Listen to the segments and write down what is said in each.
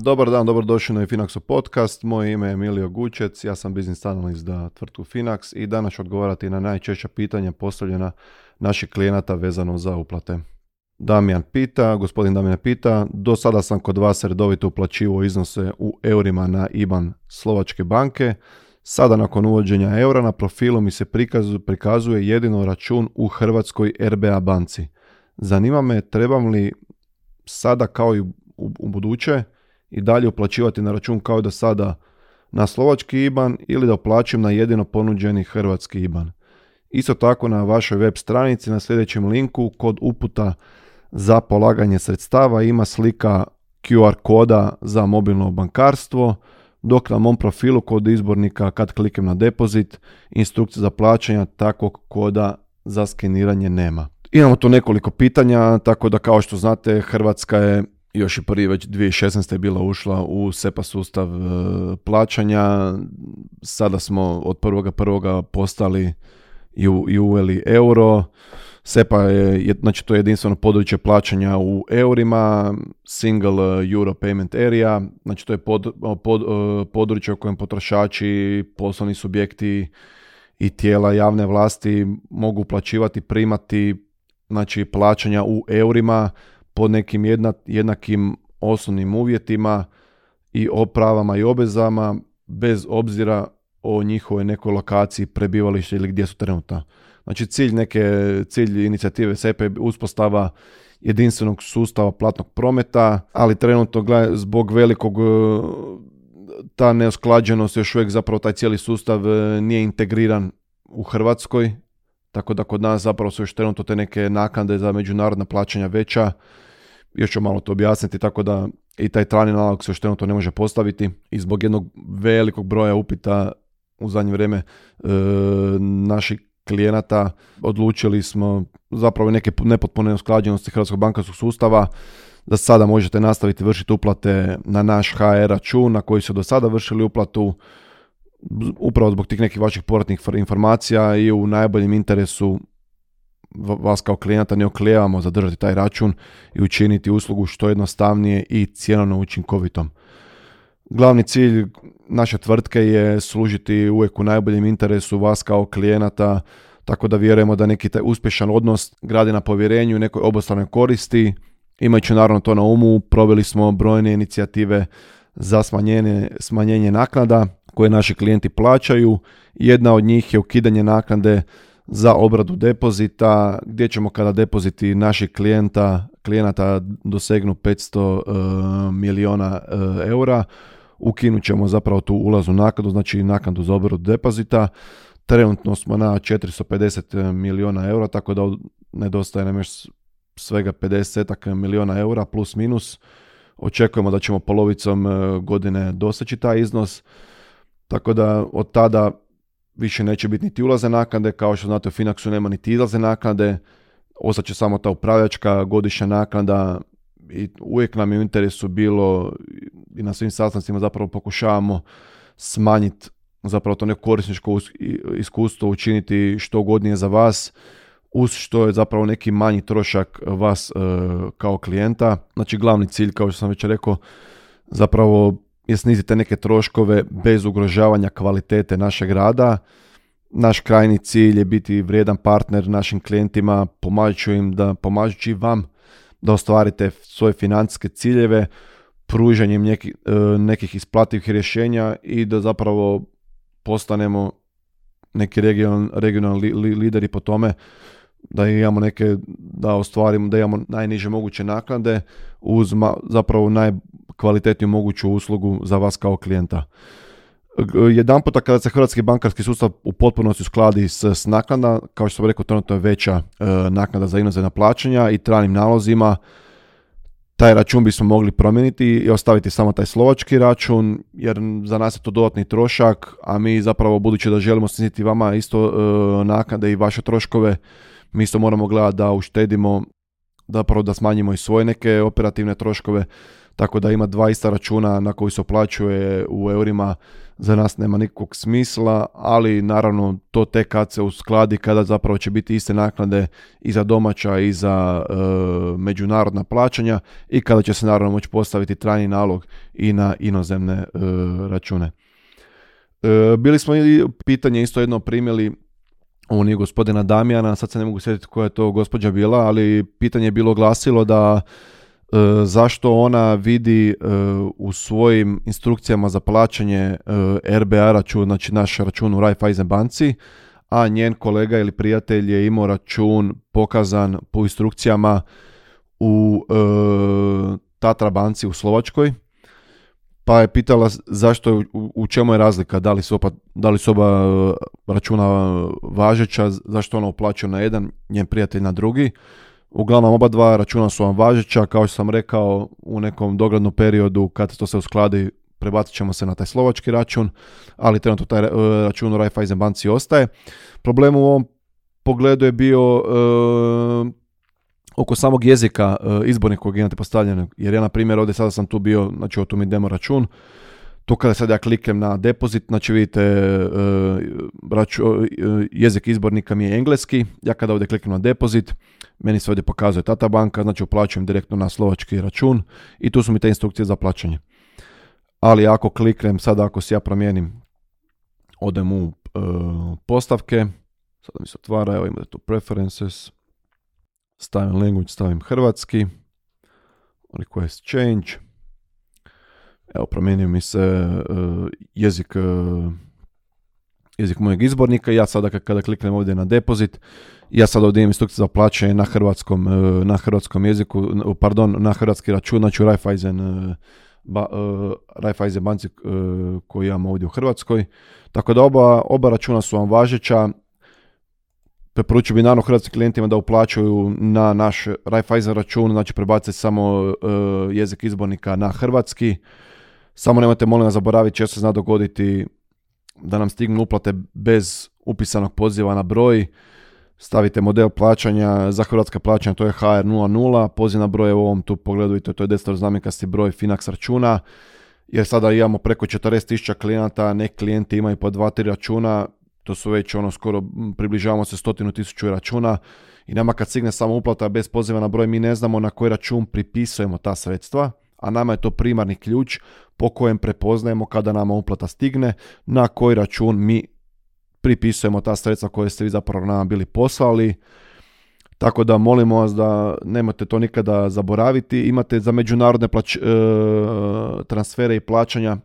Dobar dan, dobrodošli na Finaxu podcast. Moje ime je Emilio Gučec, ja sam biznis analist za tvrtku Finax i danas ću odgovarati na najčešća pitanja postavljena naših klijenata vezano za uplate. Damijan pita, gospodin Damijan pita, do sada sam kod vas redovito uplaćivao iznose u eurima na IBAN Slovačke banke. Sada nakon uvođenja eura na profilu mi se prikazuje jedino račun u Hrvatskoj RBA banci. Zanima me trebam li sada kao i u buduće i dalje uplaćivati na račun kao do sada na slovački IBAN ili da uplaćujem na jedino ponuđeni hrvatski IBAN. Isto tako na vašoj web stranici na sljedećem linku kod uputa za polaganje sredstava ima slika QR koda za mobilno bankarstvo, dok na mom profilu kod izbornika kad kliknem na depozit, instrukcija za plaćanje takvog koda za skeniranje nema. Imamo tu nekoliko pitanja, tako da kao što znate Hrvatska je još i prvi već 2016. je bila ušla u SEPA sustav e, plaćanja. Sada smo od prvoga prvoga postali i, uveli euro. SEPA je, znači to je jedinstveno područje plaćanja u eurima, single euro payment area, znači to je pod, pod, e, područje u kojem potrošači, poslovni subjekti i tijela javne vlasti mogu plaćivati, primati znači plaćanja u eurima pod nekim jednakim osnovnim uvjetima i o pravama i obvezama bez obzira o njihovoj nekoj lokaciji prebivališta ili gdje su trenutno. Znači cilj neke, cilj inicijative SEPA je uspostava jedinstvenog sustava platnog prometa, ali trenutno zbog velikog e, ta neusklađenost još uvijek zapravo taj cijeli sustav e, nije integriran u Hrvatskoj, tako da kod nas zapravo su još trenutno te neke naknade za međunarodna plaćanja veća još ću malo to objasniti, tako da i taj trani nalog se još trenutno ne može postaviti i zbog jednog velikog broja upita u zadnje vrijeme e, naših klijenata odlučili smo zapravo neke nepotpune usklađenosti hrvatskog bankarskog sustava da sada možete nastaviti vršiti uplate na naš HR račun na koji su do sada vršili uplatu upravo zbog tih nekih vaših povratnih informacija i u najboljem interesu vas kao klijenta ne oklijevamo zadržati taj račun i učiniti uslugu što jednostavnije i cjenovno učinkovitom. Glavni cilj naše tvrtke je služiti uvijek u najboljem interesu vas kao klijenata, tako da vjerujemo da neki taj uspješan odnos gradi na povjerenju i nekoj obostranoj koristi. Imajući naravno to na umu, proveli smo brojne inicijative za smanjenje, smanjenje naknada koje naši klijenti plaćaju. Jedna od njih je ukidanje naknade za obradu depozita, gdje ćemo kada depoziti naših klijenta, klijenata dosegnu 500 uh, milijuna uh, eura, ukinut ćemo zapravo tu ulaznu naknadu, znači naknadu za obradu depozita. Trenutno smo na 450 milijuna eura, tako da nedostaje nam još svega 50 milijuna eura plus minus. Očekujemo da ćemo polovicom godine doseći taj iznos. Tako da od tada više neće biti niti ulaze naknade, kao što znate u Finaxu nema niti izlaze naknade, će samo ta upravljačka godišnja naknada i uvijek nam je u interesu bilo i na svim sastancima zapravo pokušavamo smanjiti zapravo to neko korisničko iskustvo učiniti što godnije za vas uz što je zapravo neki manji trošak vas e, kao klijenta. Znači glavni cilj kao što sam već rekao zapravo je snizite neke troškove bez ugrožavanja kvalitete našeg rada. Naš krajni cilj je biti vrijedan partner našim klijentima, pomažući im da, pomažući vam da ostvarite svoje financijske ciljeve, pružanjem neki, e, nekih isplativih rješenja i da zapravo postanemo neki regionalni regional lideri po tome da imamo neke, da ostvarimo, da imamo najniže moguće naknade uz zapravo najkvalitetniju moguću uslugu za vas kao klijenta. Jedan puta kada se hrvatski bankarski sustav u potpunosti uskladi s, s naknada, kao što sam rekao, trenutno je veća e, naknada za inozemna plaćanja i tranim nalozima, taj račun bismo mogli promijeniti i ostaviti samo taj slovački račun, jer za nas je to dodatni trošak, a mi zapravo, budući da želimo sniziti vama isto e, naknade i vaše troškove, mi isto moramo gledati da uštedimo, zapravo da smanjimo i svoje neke operativne troškove, tako da ima dva ista računa na koji se oplaćuje u eurima za nas nema nikakvog smisla, ali naravno to tek kad se uskladi, kada zapravo će biti iste naknade i za domaća i za e, međunarodna plaćanja i kada će se naravno moći postaviti trajni nalog i na inozemne e, račune. E, bili smo i pitanje isto jedno primili ovo nije gospodina Damijana, sad se ne mogu sjetiti koja je to gospođa bila, ali pitanje je bilo glasilo da E, zašto ona vidi e, u svojim instrukcijama za plaćanje e, RBA račun, znači naš račun u Raiffeisen banci, a njen kolega ili prijatelj je imao račun pokazan po instrukcijama u Tatra banci u Slovačkoj. Pa je pitala zašto, u, u čemu je razlika, da li su oba, da li oba računa važeća, zašto ona uplaćuje na jedan, njen prijatelj na drugi. Uglavnom oba dva računa su vam važeća, kao što sam rekao u nekom doglednom periodu kad to se uskladi prebacit ćemo se na taj slovački račun, ali trenutno taj e, račun u Raiffeisen banci ostaje. Problem u ovom pogledu je bio e, oko samog jezika uh, izbornik kojeg imate postavljenog, jer ja na primjer ovdje sada sam tu bio, znači tu mi demo račun, tu kada sad ja kliknem na depozit, znači vidite jezik izbornika mi je engleski, ja kada ovdje kliknem na depozit, meni se ovdje pokazuje Tata banka, znači uplaćujem direktno na slovački račun i tu su mi te instrukcije za plaćanje. Ali ako kliknem, sada ako si ja promijenim, odem u e, postavke, sada mi se otvara, evo imate tu preferences, stavim language, stavim hrvatski, request change, evo promijenio mi se e, jezik e, jezik mojeg izbornika. Ja sada kada kliknem ovdje na depozit, ja sad ovdje imam instrukcije za plaćanje na hrvatskom, e, na hrvatskom jeziku, pardon, na hrvatski račun, znači u Raiffeisen, ba, e, Raiffeisen banci koji imamo ovdje u Hrvatskoj. Tako da oba, oba računa su vam važeća. Preporučio bi naravno hrvatskim klijentima da uplaćuju na naš Raiffeisen račun, znači prebaciti samo jezik izbornika na hrvatski. Samo nemojte molim vas zaboraviti, često se zna dogoditi da nam stignu uplate bez upisanog poziva na broj. Stavite model plaćanja za hrvatska plaćanja, to je HR00, poziv na broj u ovom tu pogledu to je znamenkasti broj Finax računa, jer sada imamo preko 40.000 klijenata, neki klijenti imaju po 2-3 računa, to su već ono skoro približavamo se stotinu tisuću računa i nama kad stigne samo uplata bez poziva na broj mi ne znamo na koji račun pripisujemo ta sredstva, a nama je to primarni ključ po kojem prepoznajemo kada nama uplata stigne, na koji račun mi pripisujemo ta sredstva koje ste vi zapravo nama bili poslali. Tako da molimo vas da nemate to nikada zaboraviti. Imate za međunarodne plać, e, transfere i plaćanja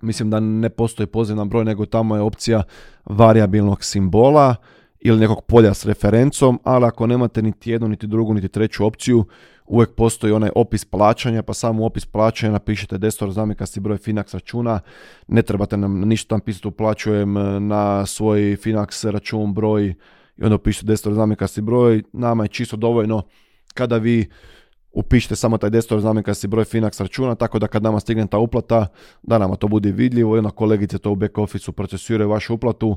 mislim da ne postoji poziv broj, nego tamo je opcija variabilnog simbola ili nekog polja s referencom, ali ako nemate niti jednu, niti drugu, niti treću opciju, uvijek postoji onaj opis plaćanja, pa samo u opis plaćanja napišete destor zamjekasti broj Finax računa, ne trebate nam ništa tam pisati uplaćujem e, na svoj Finax račun broj i onda upišete destor zamjekasti broj, nama je čisto dovoljno kada vi upišite samo taj desktop znamenkasti broj Finax računa, tako da kad nama stigne ta uplata, da nama to bude vidljivo i onda kolegice to u back office procesuiraju vašu uplatu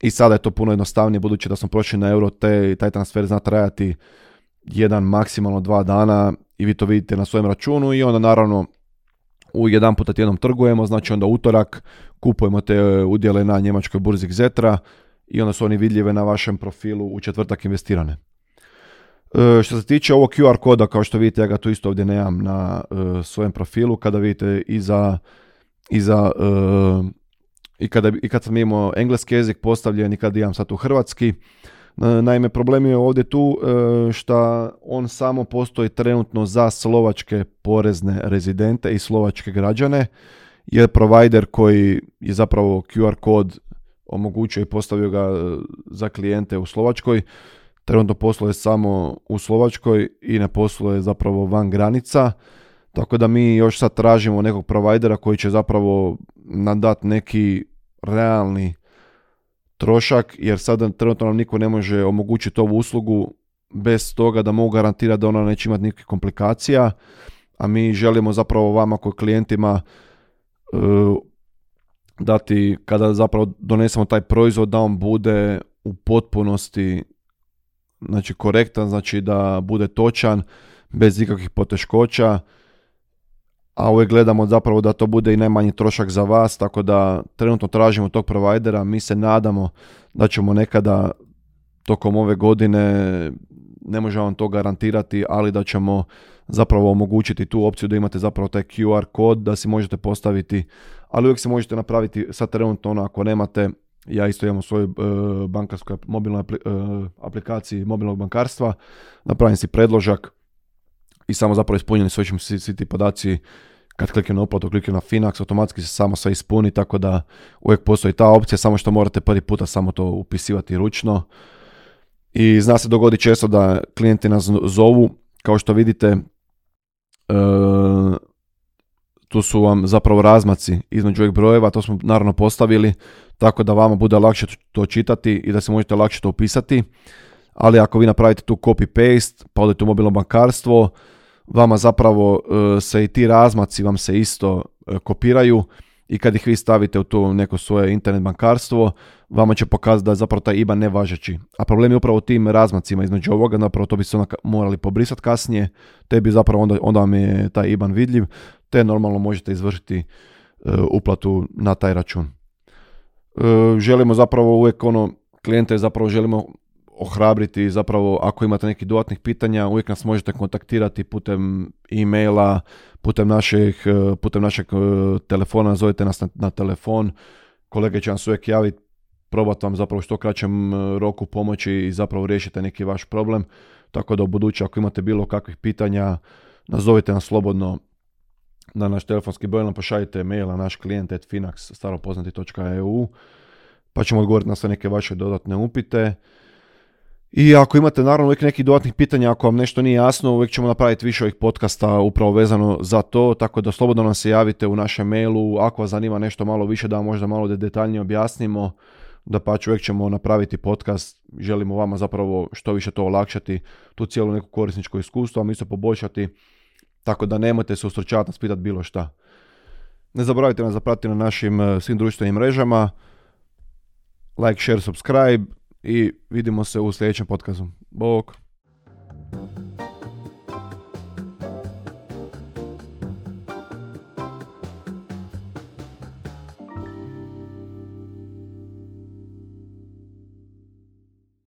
i sada je to puno jednostavnije budući da smo prošli na euro, te taj transfer zna trajati jedan, maksimalno dva dana i vi to vidite na svojem računu i onda naravno u jedan puta tjednom trgujemo, znači onda utorak kupujemo te e, udjele na njemačkoj burzi Zetra i onda su oni vidljive na vašem profilu u četvrtak investirane. E, što se tiče ovog QR koda, kao što vidite, ja ga tu isto ovdje nemam na e, svojem profilu, kada vidite i za, i za i kada, i kad sam imao engleski jezik postavljen i kad imam sad u hrvatski. E, naime, problem je ovdje tu e, što on samo postoji trenutno za slovačke porezne rezidente i slovačke građane, jer provider koji je zapravo QR kod omogućio i postavio ga e, za klijente u Slovačkoj, trenutno posluje samo u Slovačkoj i ne posluje zapravo van granica. Tako da mi još sad tražimo nekog provajdera koji će zapravo nam neki realni trošak, jer sada trenutno nam niko ne može omogućiti ovu uslugu bez toga da mogu garantirati da ona neće imati nikakvih komplikacija, a mi želimo zapravo vama kao klijentima uh, dati kada zapravo donesemo taj proizvod da on bude u potpunosti znači korektan, znači da bude točan bez ikakvih poteškoća a uvijek gledamo zapravo da to bude i najmanji trošak za vas, tako da trenutno tražimo tog provajdera, mi se nadamo da ćemo nekada tokom ove godine, ne možemo vam to garantirati, ali da ćemo zapravo omogućiti tu opciju da imate zapravo taj QR kod da si možete postaviti, ali uvijek se možete napraviti sad trenutno ono ako nemate, ja isto imam u svojoj uh, bankarskoj mobilnoj e, aplikaciji mobilnog bankarstva, napravim si predložak i samo zapravo ispunjeni ćemo svi, svi ti podaci. Kad kliknem na uplatu, kliknem na Finax, automatski se samo sve ispuni, tako da uvijek postoji ta opcija, samo što morate prvi puta samo to upisivati ručno. I zna se dogodi često da klijenti nas zovu, kao što vidite, e, tu su vam zapravo razmaci između ovih brojeva, to smo naravno postavili, tako da vama bude lakše to čitati i da se možete lakše to upisati. Ali ako vi napravite tu copy-paste, pa odete u mobilno bankarstvo, vama zapravo e, se i ti razmaci vam se isto e, kopiraju i kad ih vi stavite u to neko svoje internet bankarstvo, vama će pokazati da je zapravo taj IBAN nevažeći. A problem je upravo u tim razmacima između ovoga, zapravo to bi se morali pobrisati kasnije, te bi zapravo onda, onda vam je taj IBAN vidljiv, te normalno možete izvršiti e, uplatu na taj račun. želimo zapravo uvijek ono, klijente zapravo želimo ohrabriti zapravo ako imate nekih dodatnih pitanja uvijek nas možete kontaktirati putem e-maila, putem našeg, e, putem našeg e, telefona, zovite nas na, na telefon, kolege će vam se uvijek javiti, probati vam zapravo što kraćem e, roku pomoći i zapravo riješite neki vaš problem. Tako da u buduće ako imate bilo kakvih pitanja, nazovite nas slobodno na naš telefonski broj, nam pošaljite mail na naš klijent at staropoznati.eu pa ćemo odgovoriti na sve neke vaše dodatne upite. I ako imate naravno uvijek nekih dodatnih pitanja, ako vam nešto nije jasno, uvijek ćemo napraviti više ovih podcasta upravo vezano za to, tako da slobodno nam se javite u našem mailu, ako vas zanima nešto malo više da možda malo detaljnije objasnimo, da pa uvijek ćemo napraviti podcast, želimo vama zapravo što više to olakšati, tu cijelu neku korisničko iskustvo, a mi se poboljšati, tako da nemojte se ustručavati nas pitati bilo šta. Ne zaboravite nas zapratiti na našim eh, svim društvenim mrežama, like, share, subscribe, i vidimo se u sljedećem podcastu. Bok!